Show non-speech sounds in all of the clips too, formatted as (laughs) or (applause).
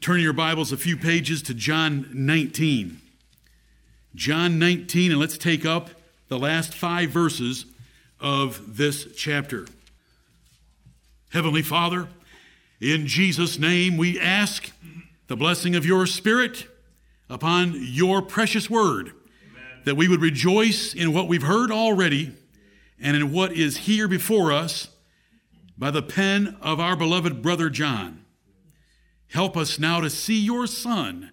Turn your Bibles a few pages to John 19. John 19, and let's take up the last five verses of this chapter. Heavenly Father, in Jesus' name we ask the blessing of your Spirit upon your precious word, Amen. that we would rejoice in what we've heard already and in what is here before us by the pen of our beloved brother John. Help us now to see your Son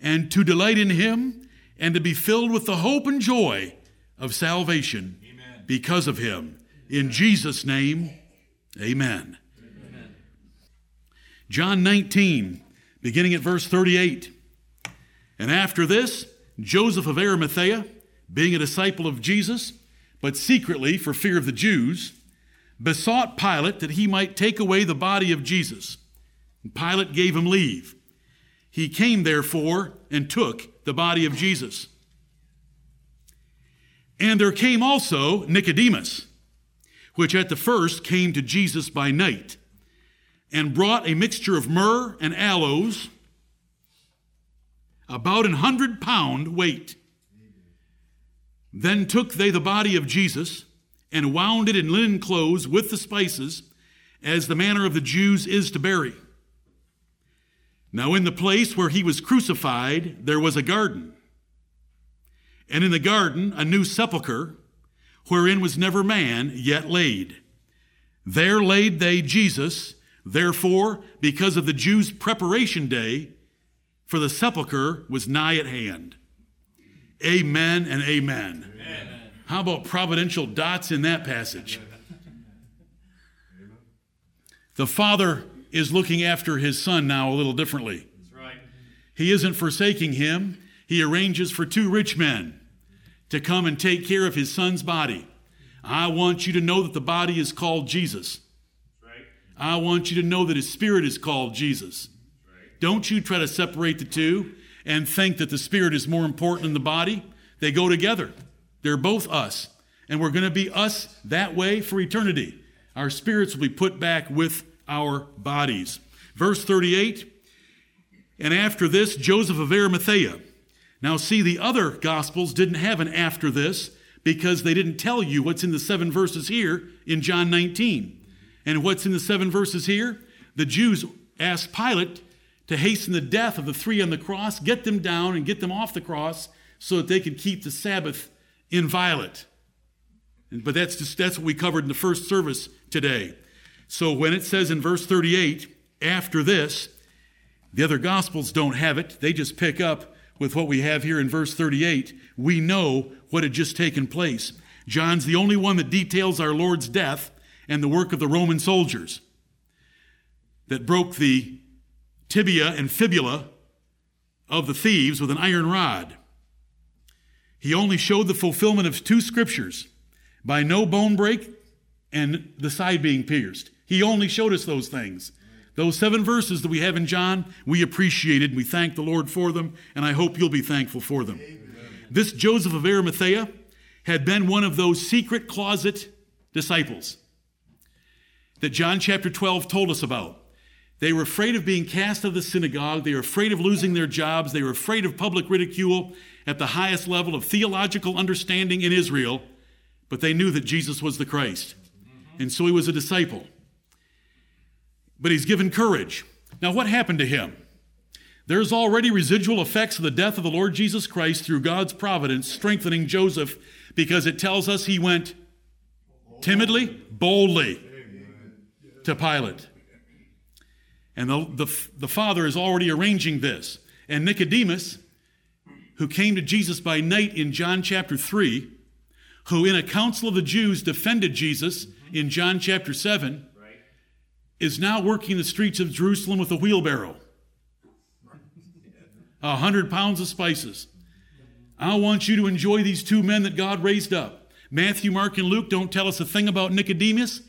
and to delight in him and to be filled with the hope and joy of salvation amen. because of him. In Jesus' name, amen. amen. John 19, beginning at verse 38. And after this, Joseph of Arimathea, being a disciple of Jesus, but secretly for fear of the Jews, besought Pilate that he might take away the body of Jesus. Pilate gave him leave. He came, therefore, and took the body of Jesus. And there came also Nicodemus, which at the first came to Jesus by night, and brought a mixture of myrrh and aloes, about an hundred pound weight. Then took they the body of Jesus, and wound it in linen clothes with the spices, as the manner of the Jews is to bury. Now, in the place where he was crucified, there was a garden. And in the garden, a new sepulchre, wherein was never man yet laid. There laid they Jesus. Therefore, because of the Jews' preparation day, for the sepulchre was nigh at hand. Amen and amen. amen. How about providential dots in that passage? The Father is looking after his son now a little differently. Right. He isn't forsaking him. He arranges for two rich men to come and take care of his son's body. I want you to know that the body is called Jesus. Right. I want you to know that his spirit is called Jesus. Right. Don't you try to separate the two and think that the spirit is more important than the body. They go together. They're both us. And we're going to be us that way for eternity. Our spirits will be put back with our bodies. Verse 38 And after this, Joseph of Arimathea. Now, see, the other Gospels didn't have an after this because they didn't tell you what's in the seven verses here in John 19. And what's in the seven verses here? The Jews asked Pilate to hasten the death of the three on the cross, get them down and get them off the cross so that they could keep the Sabbath inviolate. But that's just that's what we covered in the first service today. So when it says in verse 38, after this, the other gospels don't have it. They just pick up with what we have here in verse 38. We know what had just taken place. John's the only one that details our Lord's death and the work of the Roman soldiers that broke the tibia and fibula of the thieves with an iron rod. He only showed the fulfillment of two scriptures by no bone break and the side being pierced. He only showed us those things. Those seven verses that we have in John, we appreciated. We thank the Lord for them, and I hope you'll be thankful for them. Amen. This Joseph of Arimathea had been one of those secret closet disciples that John chapter 12 told us about. They were afraid of being cast out of the synagogue. They were afraid of losing their jobs. They were afraid of public ridicule at the highest level of theological understanding in Israel. But they knew that Jesus was the Christ. Mm-hmm. And so he was a disciple but he's given courage. Now, what happened to him? There's already residual effects of the death of the Lord Jesus Christ through God's providence strengthening Joseph because it tells us he went timidly, boldly to Pilate. And the, the, the Father is already arranging this. And Nicodemus, who came to Jesus by night in John chapter 3, who in a council of the Jews defended Jesus in John chapter 7, is now working the streets of Jerusalem with a wheelbarrow. A hundred pounds of spices. I want you to enjoy these two men that God raised up. Matthew, Mark, and Luke don't tell us a thing about Nicodemus.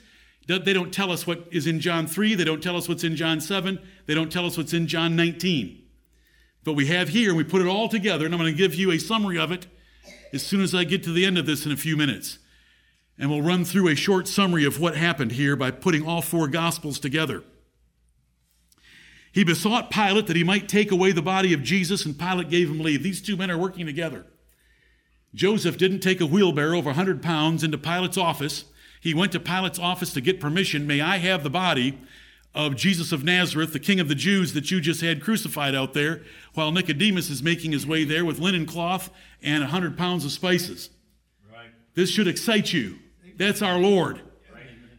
They don't tell us what is in John 3. They don't tell us what's in John 7. They don't tell us what's in John 19. But we have here, and we put it all together, and I'm going to give you a summary of it as soon as I get to the end of this in a few minutes. And we'll run through a short summary of what happened here by putting all four Gospels together. He besought Pilate that he might take away the body of Jesus, and Pilate gave him leave. These two men are working together. Joseph didn't take a wheelbarrow of 100 pounds into Pilate's office. He went to Pilate's office to get permission. May I have the body of Jesus of Nazareth, the King of the Jews that you just had crucified out there, while Nicodemus is making his way there with linen cloth and 100 pounds of spices. Right. This should excite you. That's our Lord.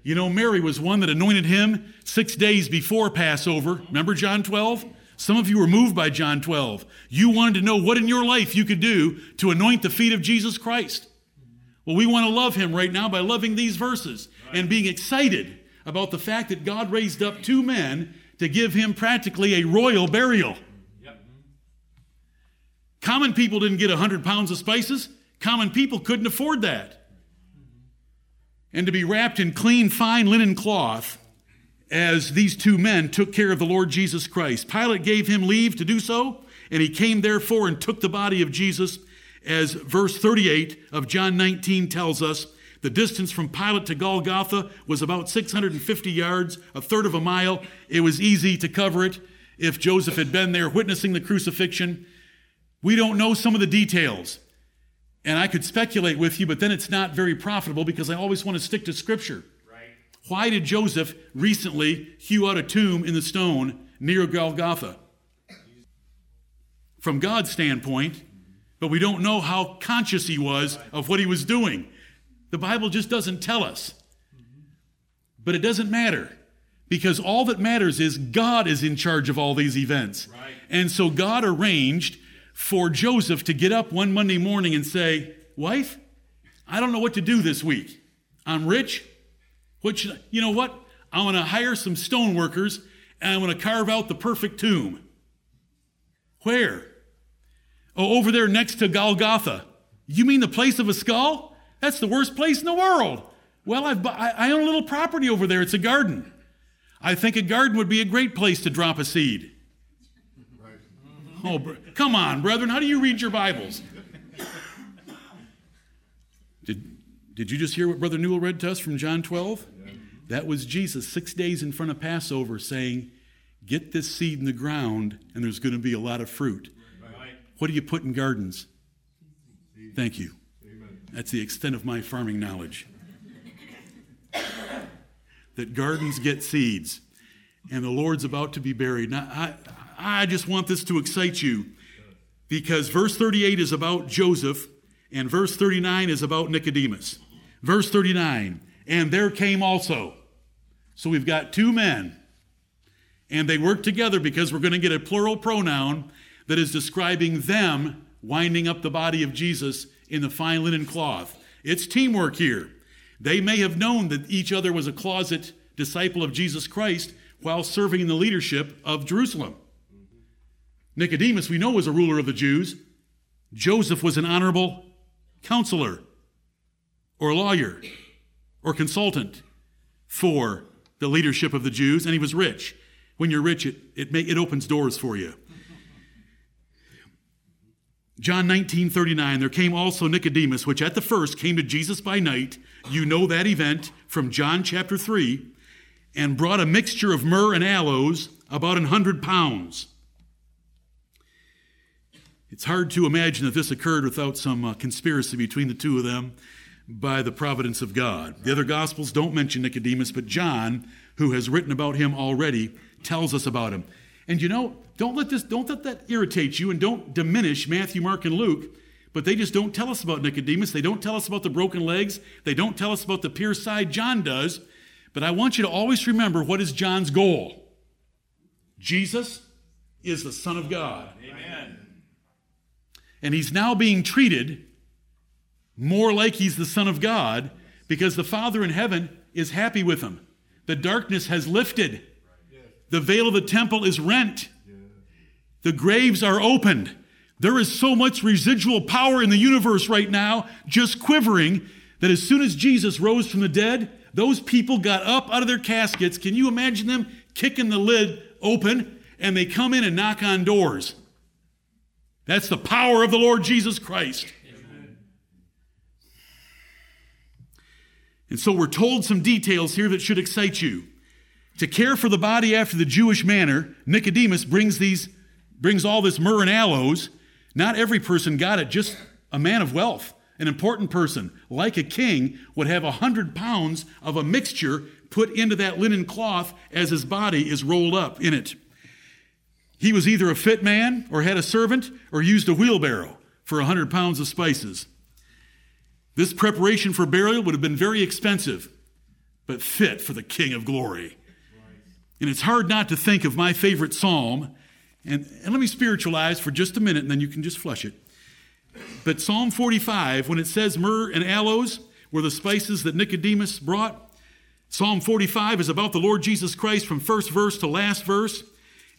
You know, Mary was one that anointed him six days before Passover. Remember John 12? Some of you were moved by John 12. You wanted to know what in your life you could do to anoint the feet of Jesus Christ. Well, we want to love him right now by loving these verses and being excited about the fact that God raised up two men to give him practically a royal burial. Common people didn't get 100 pounds of spices, common people couldn't afford that and to be wrapped in clean, fine linen cloth as these two men took care of the Lord Jesus Christ. Pilate gave him leave to do so, and he came therefore and took the body of Jesus, as verse 38 of John 19 tells us. The distance from Pilate to Golgotha was about 650 yards, a third of a mile. It was easy to cover it if Joseph had been there witnessing the crucifixion. We don't know some of the details. And I could speculate with you, but then it's not very profitable because I always want to stick to Scripture. Right. Why did Joseph recently hew out a tomb in the stone near Golgotha? From God's standpoint, but we don't know how conscious he was of what he was doing. The Bible just doesn't tell us. But it doesn't matter because all that matters is God is in charge of all these events. Right. And so God arranged for Joseph to get up one Monday morning and say, Wife, I don't know what to do this week. I'm rich. What should I, you know what? I'm going to hire some stone workers and I'm going to carve out the perfect tomb. Where? Oh, over there next to Golgotha. You mean the place of a skull? That's the worst place in the world. Well, I've, I own a little property over there. It's a garden. I think a garden would be a great place to drop a seed. Oh, br- come on, brethren. How do you read your Bibles? Did, did you just hear what Brother Newell read to us from John 12? That was Jesus six days in front of Passover saying, Get this seed in the ground, and there's going to be a lot of fruit. What do you put in gardens? Thank you. That's the extent of my farming knowledge. that gardens get seeds, and the Lord's about to be buried. Now, I, I just want this to excite you because verse 38 is about Joseph and verse 39 is about Nicodemus. Verse 39, and there came also. So we've got two men, and they work together because we're going to get a plural pronoun that is describing them winding up the body of Jesus in the fine linen cloth. It's teamwork here. They may have known that each other was a closet disciple of Jesus Christ while serving in the leadership of Jerusalem. Nicodemus, we know, was a ruler of the Jews. Joseph was an honorable counselor or lawyer or consultant for the leadership of the Jews, and he was rich. When you're rich, it, it, may, it opens doors for you. John 19, 39, there came also Nicodemus, which at the first came to Jesus by night. You know that event from John chapter 3, and brought a mixture of myrrh and aloes, about an hundred pounds. It's hard to imagine that this occurred without some uh, conspiracy between the two of them by the providence of God. The other Gospels don't mention Nicodemus, but John, who has written about him already, tells us about him. And you know, don't let this, don't let that irritate you, and don't diminish Matthew, Mark, and Luke. But they just don't tell us about Nicodemus. They don't tell us about the broken legs. They don't tell us about the pierced side. John does. But I want you to always remember what is John's goal. Jesus is the Son of God. Amen. And he's now being treated more like he's the Son of God because the Father in heaven is happy with him. The darkness has lifted, the veil of the temple is rent, the graves are opened. There is so much residual power in the universe right now, just quivering, that as soon as Jesus rose from the dead, those people got up out of their caskets. Can you imagine them kicking the lid open and they come in and knock on doors? That's the power of the Lord Jesus Christ. Amen. And so we're told some details here that should excite you. To care for the body after the Jewish manner, Nicodemus brings these brings all this myrrh and aloes. Not every person got it, just a man of wealth, an important person, like a king, would have a hundred pounds of a mixture put into that linen cloth as his body is rolled up in it. He was either a fit man or had a servant or used a wheelbarrow for a hundred pounds of spices. This preparation for burial would have been very expensive, but fit for the King of glory. And it's hard not to think of my favorite psalm. And, and let me spiritualize for just a minute, and then you can just flush it. But Psalm 45, when it says myrrh and aloes were the spices that Nicodemus brought, Psalm 45 is about the Lord Jesus Christ from first verse to last verse.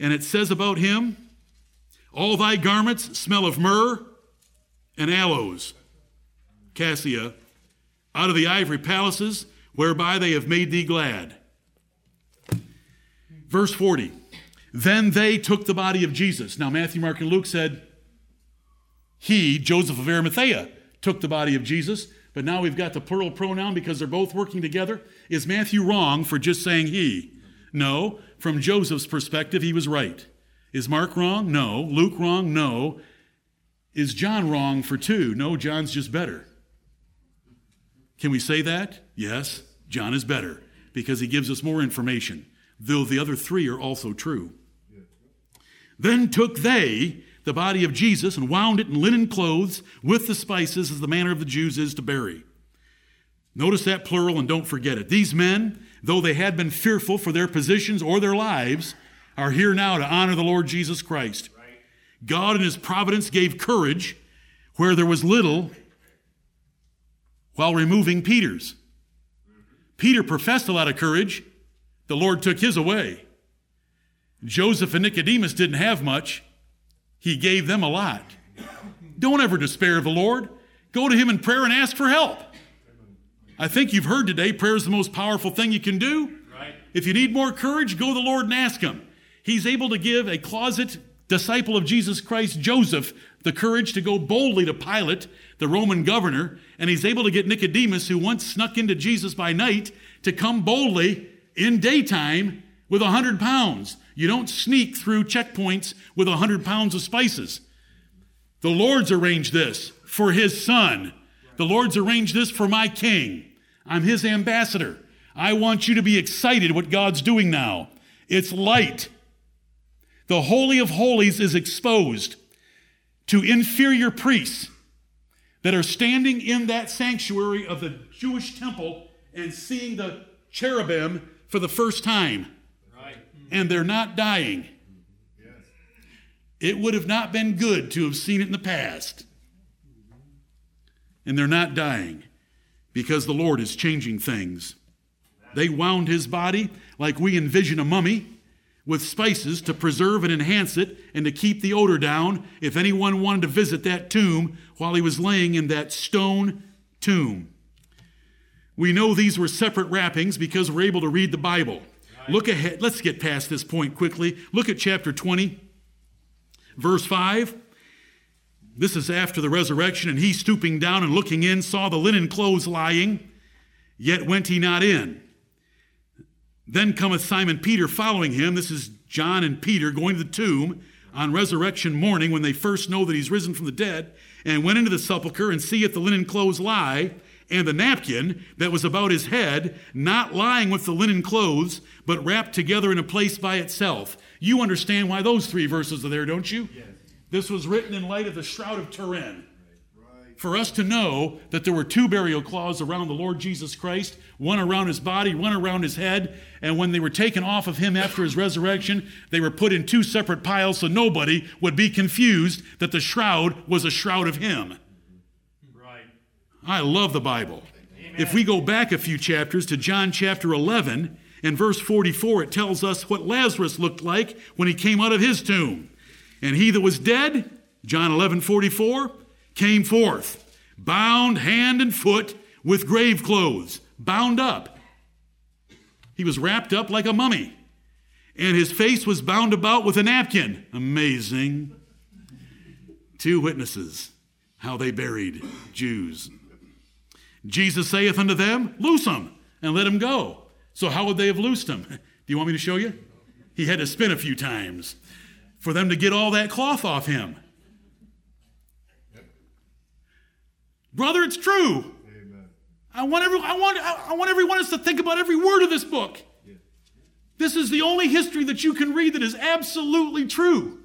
And it says about him, All thy garments smell of myrrh and aloes, cassia, out of the ivory palaces whereby they have made thee glad. Verse 40. Then they took the body of Jesus. Now, Matthew, Mark, and Luke said, He, Joseph of Arimathea, took the body of Jesus. But now we've got the plural pronoun because they're both working together. Is Matthew wrong for just saying he? No. From Joseph's perspective, he was right. Is Mark wrong? No. Luke wrong? No. Is John wrong for two? No, John's just better. Can we say that? Yes, John is better because he gives us more information though the other three are also true. Then took they the body of Jesus and wound it in linen clothes with the spices, as the manner of the Jews is to bury. Notice that plural and don't forget it. These men, though they had been fearful for their positions or their lives, are here now to honor the Lord Jesus Christ. God in his providence gave courage where there was little while removing Peter's. Peter professed a lot of courage, the Lord took his away. Joseph and Nicodemus didn't have much, he gave them a lot. Don't ever despair of the Lord. Go to him in prayer and ask for help. I think you've heard today prayer is the most powerful thing you can do. Right. If you need more courage, go to the Lord and ask him. He's able to give a closet disciple of Jesus Christ, Joseph, the courage to go boldly to Pilate, the Roman governor, and he's able to get Nicodemus, who once snuck into Jesus by night, to come boldly in daytime with a 100 pounds. You don't sneak through checkpoints with a 100 pounds of spices. The Lord's arranged this for his son. The Lord's arranged this for my king. I'm his ambassador. I want you to be excited what God's doing now. It's light. The Holy of Holies is exposed to inferior priests that are standing in that sanctuary of the Jewish temple and seeing the cherubim for the first time. Right. And they're not dying. Yes. It would have not been good to have seen it in the past. And they're not dying because the Lord is changing things. They wound his body like we envision a mummy with spices to preserve and enhance it and to keep the odor down if anyone wanted to visit that tomb while he was laying in that stone tomb. We know these were separate wrappings because we're able to read the Bible. Look ahead. Let's get past this point quickly. Look at chapter 20, verse 5. This is after the resurrection, and he stooping down and looking in saw the linen clothes lying, yet went he not in. Then cometh Simon Peter following him. This is John and Peter going to the tomb on resurrection morning when they first know that he's risen from the dead, and went into the sepulchre and seeth the linen clothes lie and the napkin that was about his head, not lying with the linen clothes, but wrapped together in a place by itself. You understand why those three verses are there, don't you? Yes. This was written in light of the Shroud of Turin. For us to know that there were two burial cloths around the Lord Jesus Christ, one around his body, one around his head, and when they were taken off of him after his resurrection, they were put in two separate piles so nobody would be confused that the shroud was a shroud of him. Right. I love the Bible. Amen. If we go back a few chapters to John chapter 11 and verse 44, it tells us what Lazarus looked like when he came out of his tomb. And he that was dead, John 11 44, came forth, bound hand and foot with grave clothes, bound up. He was wrapped up like a mummy, and his face was bound about with a napkin. Amazing. Two witnesses how they buried Jews. Jesus saith unto them, Loose him and let him go. So, how would they have loosed him? (laughs) Do you want me to show you? He had to spin a few times for them to get all that cloth off him. Brother, it's true. I want, every, I, want, I want everyone else to think about every word of this book. This is the only history that you can read that is absolutely true.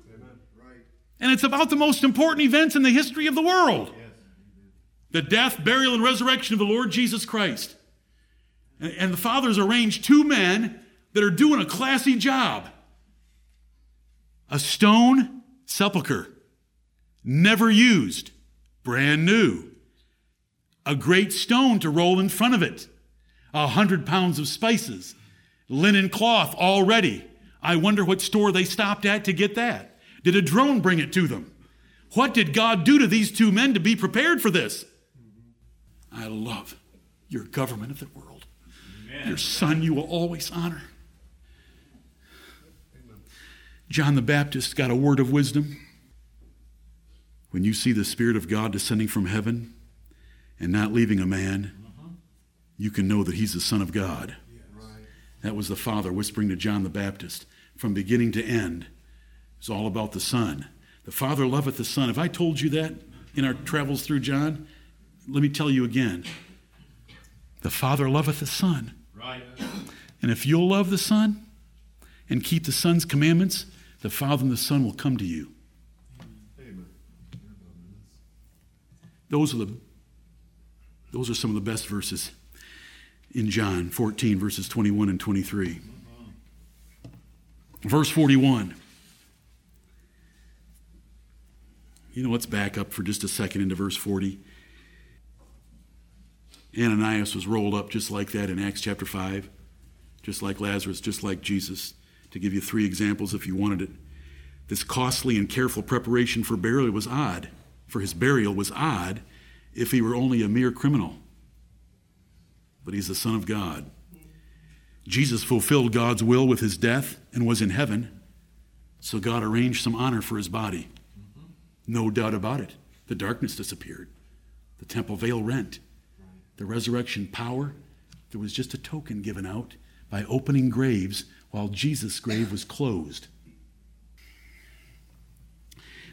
And it's about the most important events in the history of the world the death, burial, and resurrection of the Lord Jesus Christ. And, and the Father's arranged two men that are doing a classy job a stone sepulcher, never used, brand new a great stone to roll in front of it, a hundred pounds of spices, linen cloth already. I wonder what store they stopped at to get that. Did a drone bring it to them? What did God do to these two men to be prepared for this? I love your government of the world. Amen. Your son you will always honor. John the Baptist got a word of wisdom. When you see the Spirit of God descending from heaven, and not leaving a man, you can know that he's the Son of God. That was the Father whispering to John the Baptist. From beginning to end, it's all about the Son. The Father loveth the Son. Have I told you that in our travels through John? Let me tell you again. The Father loveth the Son. Right. And if you'll love the Son and keep the Son's commandments, the Father and the Son will come to you. Amen. Those are the those are some of the best verses in John 14, verses 21 and 23. Verse 41. You know, let's back up for just a second into verse 40. Ananias was rolled up just like that in Acts chapter 5, just like Lazarus, just like Jesus. To give you three examples if you wanted it. This costly and careful preparation for burial was odd, for his burial was odd if he were only a mere criminal. But he's the Son of God. Jesus fulfilled God's will with his death and was in heaven, so God arranged some honor for his body. No doubt about it. The darkness disappeared, the temple veil rent, the resurrection power. There was just a token given out by opening graves while Jesus' grave was closed.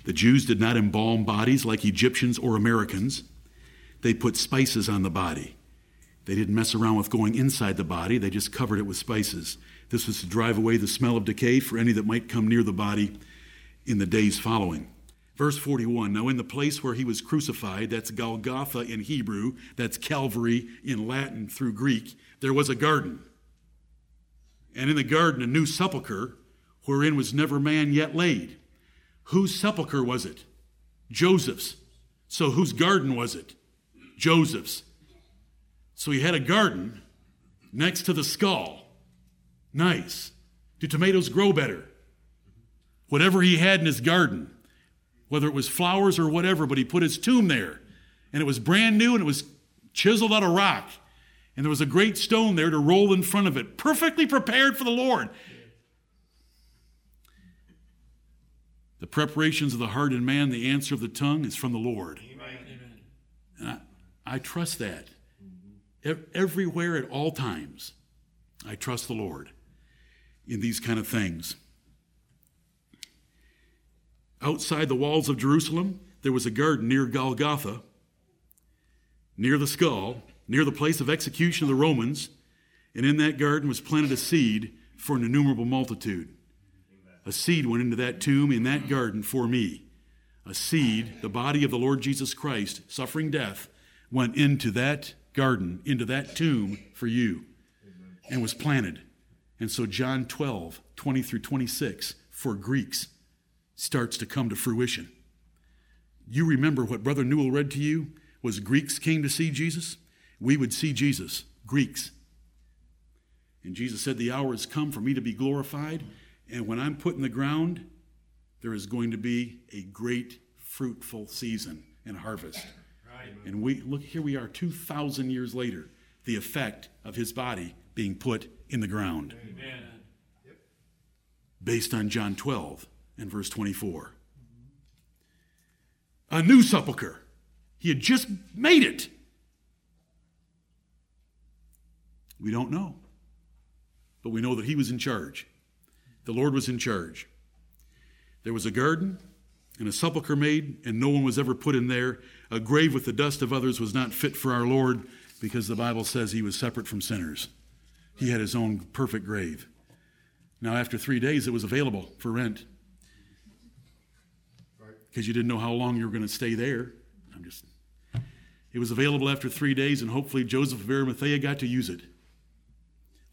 The Jews did not embalm bodies like Egyptians or Americans. They put spices on the body. They didn't mess around with going inside the body, they just covered it with spices. This was to drive away the smell of decay for any that might come near the body in the days following. Verse 41 Now, in the place where he was crucified, that's Golgotha in Hebrew, that's Calvary in Latin through Greek, there was a garden. And in the garden, a new sepulchre wherein was never man yet laid. Whose sepulchre was it? Joseph's. So, whose garden was it? Joseph's. So he had a garden next to the skull. Nice. Do tomatoes grow better? Whatever he had in his garden, whether it was flowers or whatever, but he put his tomb there. And it was brand new and it was chiseled out of rock. And there was a great stone there to roll in front of it, perfectly prepared for the Lord. The preparations of the heart and man, the answer of the tongue is from the Lord. Amen. And I, I trust that. Everywhere at all times, I trust the Lord in these kind of things. Outside the walls of Jerusalem, there was a garden near Golgotha, near the skull, near the place of execution of the Romans, and in that garden was planted a seed for an innumerable multitude. A seed went into that tomb in that garden for me. A seed, the body of the Lord Jesus Christ, suffering death, went into that garden, into that tomb for you, and was planted. And so John 12, 20 through 26, for Greeks, starts to come to fruition. You remember what Brother Newell read to you was Greeks came to see Jesus? We would see Jesus, Greeks. And Jesus said, The hour has come for me to be glorified, and when I'm put in the ground, there is going to be a great fruitful season and harvest. And we look here we are 2,000 years later, the effect of his body being put in the ground. Amen. Based on John 12 and verse 24. A new sepulchre. He had just made it. We don't know. but we know that he was in charge. The Lord was in charge. There was a garden and a sepulchre made, and no one was ever put in there. A grave with the dust of others was not fit for our Lord because the Bible says he was separate from sinners. He had his own perfect grave. Now, after three days, it was available for rent because you didn't know how long you were going to stay there. I'm just. It was available after three days, and hopefully Joseph of Arimathea got to use it.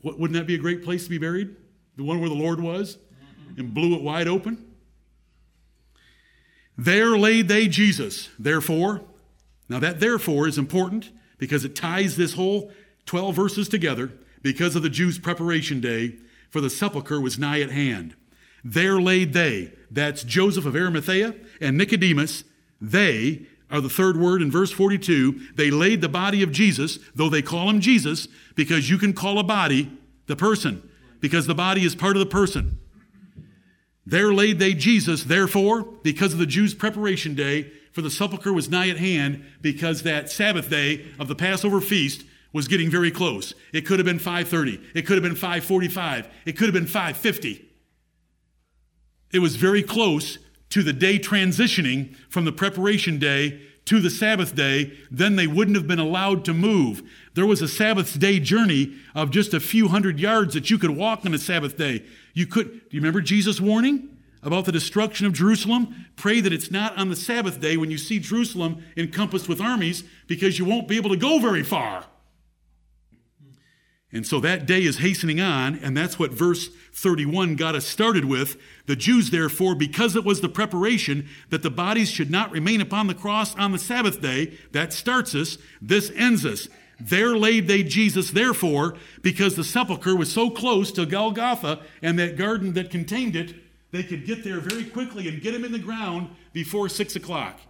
Wouldn't that be a great place to be buried? The one where the Lord was, and blew it wide open. There laid they Jesus. Therefore, now that therefore is important because it ties this whole 12 verses together because of the Jews' preparation day, for the sepulchre was nigh at hand. There laid they, that's Joseph of Arimathea and Nicodemus, they are the third word in verse 42. They laid the body of Jesus, though they call him Jesus, because you can call a body the person, because the body is part of the person. There laid they Jesus, therefore, because of the Jews' preparation day, for the sepulchre was nigh at hand, because that Sabbath day of the Passover feast was getting very close. It could have been 5:30. It could have been 5:45. It could have been 5:50. It was very close to the day transitioning from the preparation day to the Sabbath day, then they wouldn't have been allowed to move. There was a Sabbath day journey of just a few hundred yards that you could walk on a Sabbath day. You could, do you remember Jesus' warning about the destruction of Jerusalem? Pray that it's not on the Sabbath day when you see Jerusalem encompassed with armies because you won't be able to go very far. And so that day is hastening on, and that's what verse 31 got us started with. The Jews, therefore, because it was the preparation that the bodies should not remain upon the cross on the Sabbath day, that starts us, this ends us. There laid they Jesus, therefore, because the sepulchre was so close to Golgotha and that garden that contained it, they could get there very quickly and get him in the ground before six o'clock.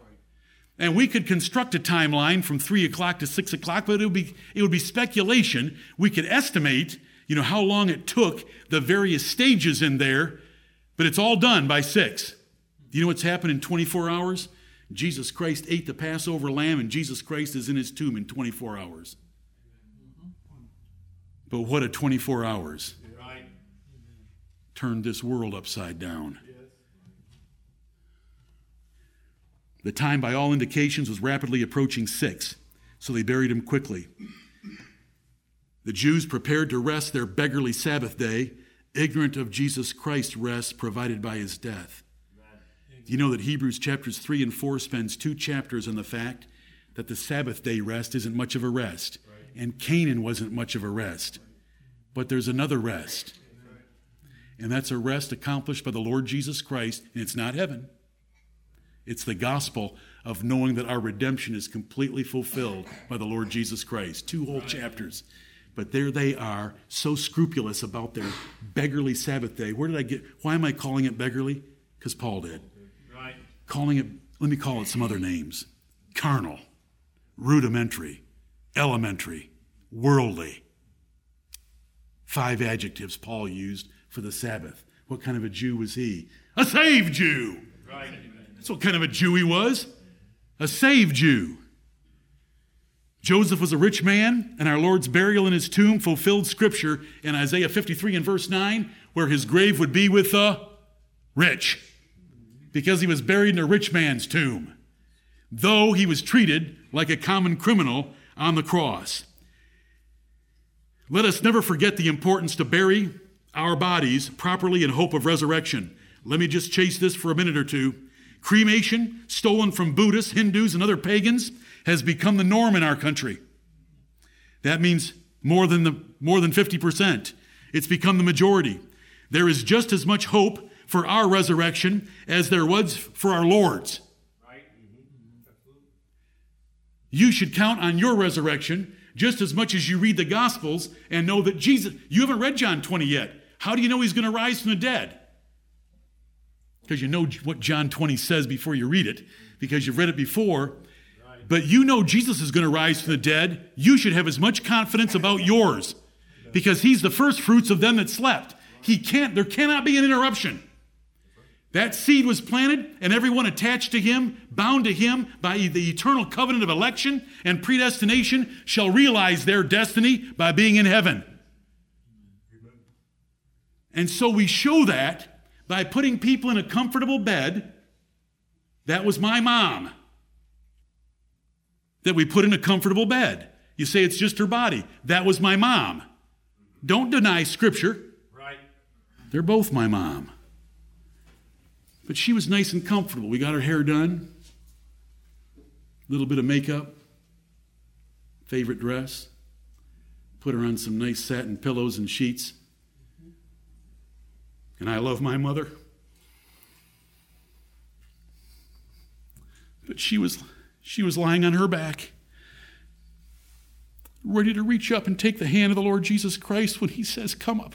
And we could construct a timeline from three o'clock to six o'clock, but it would be, it would be speculation. We could estimate, you know, how long it took the various stages in there, but it's all done by six. Do you know what's happened in 24 hours? Jesus Christ ate the Passover lamb, and Jesus Christ is in his tomb in 24 hours. But what a 24 hours. Turned this world upside down. The time, by all indications, was rapidly approaching six, so they buried him quickly. The Jews prepared to rest their beggarly Sabbath day, ignorant of Jesus Christ's rest provided by his death. You know that Hebrews chapters 3 and 4 spends two chapters on the fact that the Sabbath day rest isn't much of a rest, and Canaan wasn't much of a rest. But there's another rest, and that's a rest accomplished by the Lord Jesus Christ, and it's not heaven. It's the gospel of knowing that our redemption is completely fulfilled by the Lord Jesus Christ. Two whole chapters. But there they are, so scrupulous about their beggarly Sabbath day. Where did I get? Why am I calling it beggarly? Because Paul did. Right. Calling it, let me call it some other names carnal, rudimentary, elementary, worldly. Five adjectives Paul used for the Sabbath. What kind of a Jew was he? A saved Jew. Right. That's what kind of a Jew he was a saved Jew. Joseph was a rich man, and our Lord's burial in his tomb fulfilled scripture in Isaiah 53 and verse 9, where his grave would be with the rich, because he was buried in a rich man's tomb, though he was treated like a common criminal on the cross. Let us never forget the importance to bury our bodies properly in hope of resurrection. Let me just chase this for a minute or two. Cremation, stolen from Buddhists, Hindus, and other pagans, has become the norm in our country. That means more than, the, more than 50%. It's become the majority. There is just as much hope for our resurrection as there was for our Lord's. Right? Mm-hmm. You should count on your resurrection just as much as you read the Gospels and know that Jesus, you haven't read John 20 yet. How do you know he's going to rise from the dead? Because you know what John 20 says before you read it, because you've read it before. But you know Jesus is going to rise from the dead. You should have as much confidence about yours because he's the first fruits of them that slept. He can't, there cannot be an interruption. That seed was planted, and everyone attached to him, bound to him by the eternal covenant of election and predestination, shall realize their destiny by being in heaven. And so we show that by putting people in a comfortable bed. That was my mom. That we put in a comfortable bed. You say it's just her body. That was my mom. Don't deny Scripture. Right. They're both my mom. But she was nice and comfortable. We got her hair done, a little bit of makeup, favorite dress, put her on some nice satin pillows and sheets. And I love my mother. But she was, she was lying on her back, ready to reach up and take the hand of the Lord Jesus Christ when he says, Come up.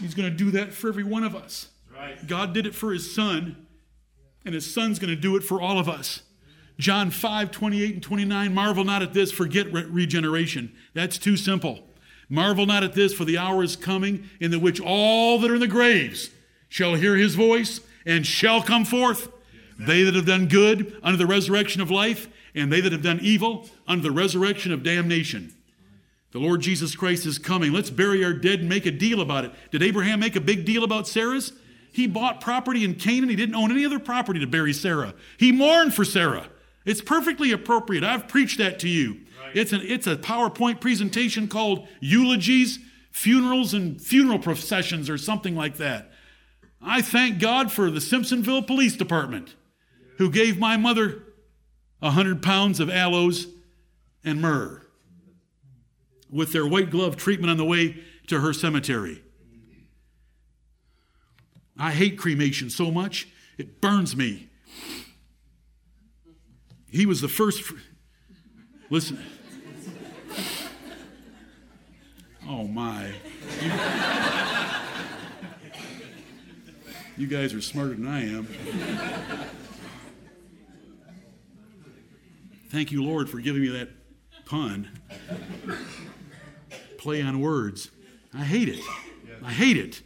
He's going to do that for every one of us. Right. God did it for his son, and his son's going to do it for all of us. John 5, 28 and 29, marvel not at this, forget re- regeneration. That's too simple. Marvel not at this, for the hour is coming in the which all that are in the graves shall hear his voice and shall come forth. They that have done good under the resurrection of life, and they that have done evil under the resurrection of damnation. The Lord Jesus Christ is coming. Let's bury our dead and make a deal about it. Did Abraham make a big deal about Sarah's? He bought property in Canaan. He didn't own any other property to bury Sarah. He mourned for Sarah. It's perfectly appropriate. I've preached that to you. It's, an, it's a PowerPoint presentation called Eulogies, Funerals, and Funeral Processions, or something like that. I thank God for the Simpsonville Police Department, who gave my mother a hundred pounds of aloes and myrrh with their white glove treatment on the way to her cemetery. I hate cremation so much, it burns me. He was the first. Listen. Oh my. You, you guys are smarter than I am. Thank you, Lord, for giving me that pun. Play on words. I hate it. I hate it.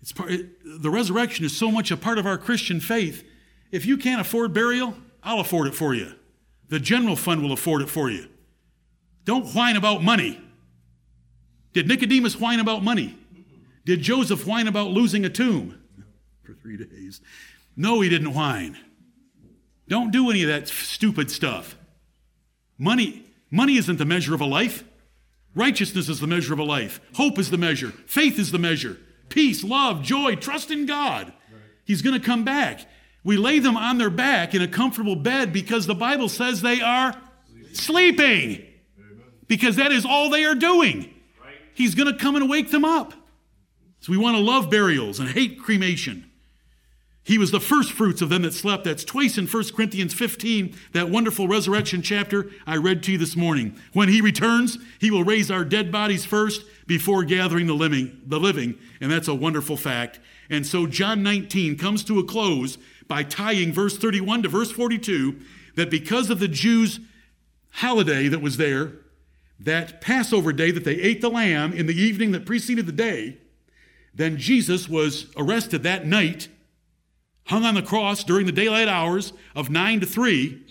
It's part, it, the resurrection is so much a part of our Christian faith. If you can't afford burial, I'll afford it for you. The general fund will afford it for you. Don't whine about money. Did Nicodemus whine about money? Did Joseph whine about losing a tomb for three days? No, he didn't whine. Don't do any of that stupid stuff. Money, money isn't the measure of a life. Righteousness is the measure of a life. Hope is the measure. Faith is the measure. Peace, love, joy, trust in God. He's going to come back. We lay them on their back in a comfortable bed because the Bible says they are sleeping. Because that is all they are doing. He's going to come and wake them up. So we want to love burials and hate cremation. He was the first fruits of them that slept. That's twice in 1 Corinthians 15, that wonderful resurrection chapter I read to you this morning. When he returns, he will raise our dead bodies first before gathering the living, the living, and that's a wonderful fact. And so John 19 comes to a close by tying verse 31 to verse 42 that because of the Jews' holiday that was there, that Passover day that they ate the lamb in the evening that preceded the day, then Jesus was arrested that night hung on the cross during the daylight hours of 9 to 3.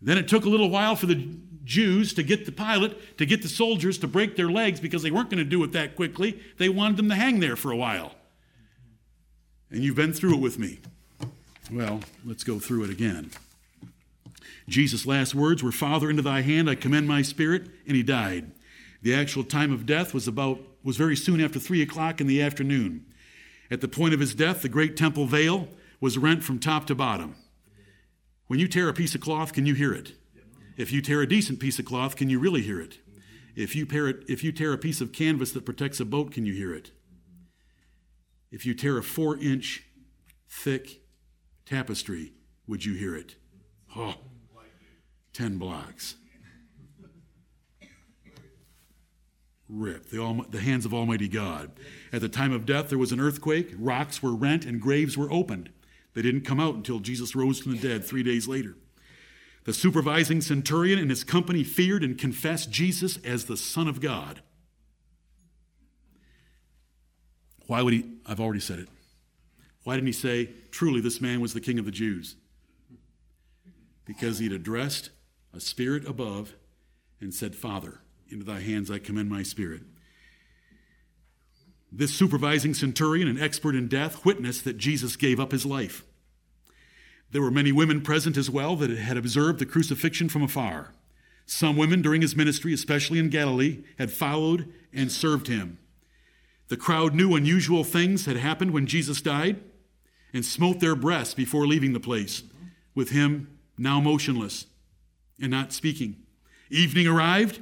Then it took a little while for the Jews to get the Pilate, to get the soldiers to break their legs because they weren't going to do it that quickly. They wanted them to hang there for a while. And you've been through it with me. Well, let's go through it again. Jesus' last words were, Father, into thy hand I commend my spirit, and he died. The actual time of death was about was very soon after three o'clock in the afternoon. At the point of his death, the great temple veil was rent from top to bottom. When you tear a piece of cloth, can you hear it? If you tear a decent piece of cloth, can you really hear it? If you, it, if you tear a piece of canvas that protects a boat, can you hear it? If you tear a four inch thick tapestry, would you hear it? Oh, 10 blocks. Rip, the, the hands of Almighty God. At the time of death, there was an earthquake, rocks were rent, and graves were opened. They didn't come out until Jesus rose from the dead three days later. The supervising centurion and his company feared and confessed Jesus as the Son of God. Why would he? I've already said it. Why didn't he say, truly, this man was the king of the Jews? Because he'd addressed a spirit above and said, Father, into thy hands I commend my spirit. This supervising centurion, an expert in death, witnessed that Jesus gave up his life. There were many women present as well that had observed the crucifixion from afar. Some women during his ministry, especially in Galilee, had followed and served him. The crowd knew unusual things had happened when Jesus died and smote their breasts before leaving the place, with him now motionless and not speaking. Evening arrived,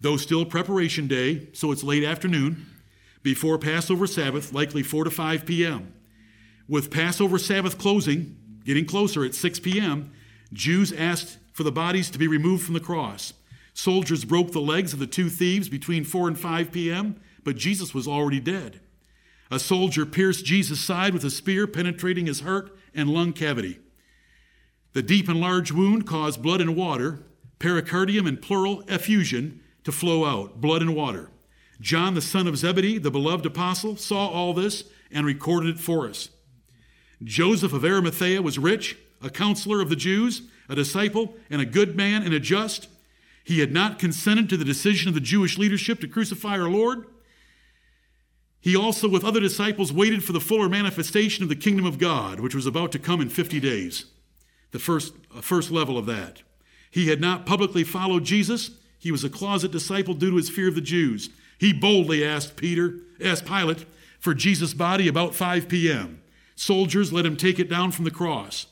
though still preparation day, so it's late afternoon, before Passover Sabbath, likely 4 to 5 p.m. With Passover Sabbath closing, getting closer at 6 p.m., Jews asked for the bodies to be removed from the cross. Soldiers broke the legs of the two thieves between 4 and 5 p.m., but Jesus was already dead. A soldier pierced Jesus' side with a spear, penetrating his heart and lung cavity. The deep and large wound caused blood and water, pericardium and pleural effusion, to flow out, blood and water. John, the son of Zebedee, the beloved apostle, saw all this and recorded it for us. Joseph of Arimathea was rich, a counselor of the Jews, a disciple, and a good man and a just. He had not consented to the decision of the Jewish leadership to crucify our Lord. He also, with other disciples, waited for the fuller manifestation of the kingdom of God, which was about to come in 50 days, the first, uh, first level of that. He had not publicly followed Jesus. He was a closet disciple due to his fear of the Jews. He boldly asked Peter, asked Pilate for Jesus' body about 5 p.m. Soldiers let him take it down from the cross.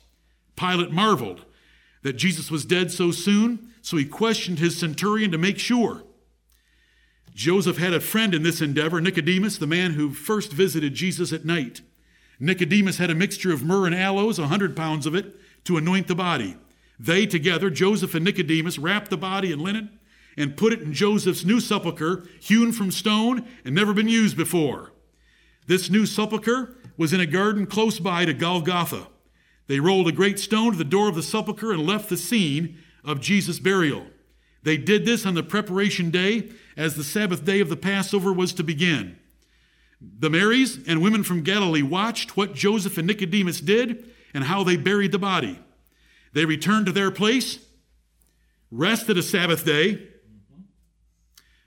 Pilate marveled that Jesus was dead so soon, so he questioned his centurion to make sure. Joseph had a friend in this endeavor, Nicodemus, the man who first visited Jesus at night. Nicodemus had a mixture of myrrh and aloes, a hundred pounds of it, to anoint the body. They together, Joseph and Nicodemus, wrapped the body in linen and put it in Joseph's new sepulchre, hewn from stone and never been used before. This new sepulchre was in a garden close by to Golgotha. They rolled a great stone to the door of the sepulchre and left the scene of Jesus' burial. They did this on the preparation day as the Sabbath day of the Passover was to begin. The Marys and women from Galilee watched what Joseph and Nicodemus did and how they buried the body. They returned to their place, rested a Sabbath day,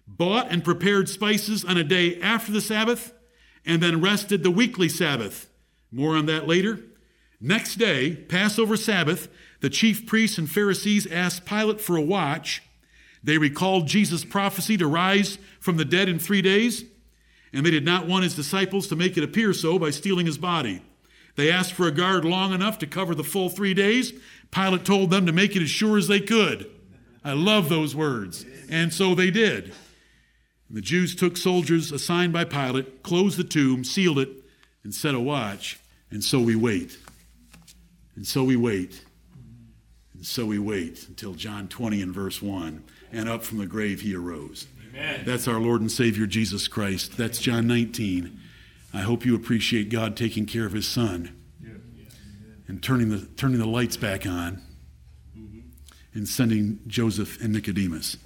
bought and prepared spices on a day after the Sabbath, and then rested the weekly Sabbath. More on that later. Next day, Passover Sabbath, the chief priests and Pharisees asked Pilate for a watch. They recalled Jesus' prophecy to rise from the dead in three days, and they did not want his disciples to make it appear so by stealing his body. They asked for a guard long enough to cover the full three days. Pilate told them to make it as sure as they could. I love those words. And so they did. The Jews took soldiers assigned by Pilate, closed the tomb, sealed it, and set a watch. And so we wait. And so we wait. And so we wait until John 20 and verse 1. And up from the grave he arose. Amen. That's our Lord and Savior Jesus Christ. That's John 19. I hope you appreciate God taking care of his son and turning the, turning the lights back on and sending Joseph and Nicodemus.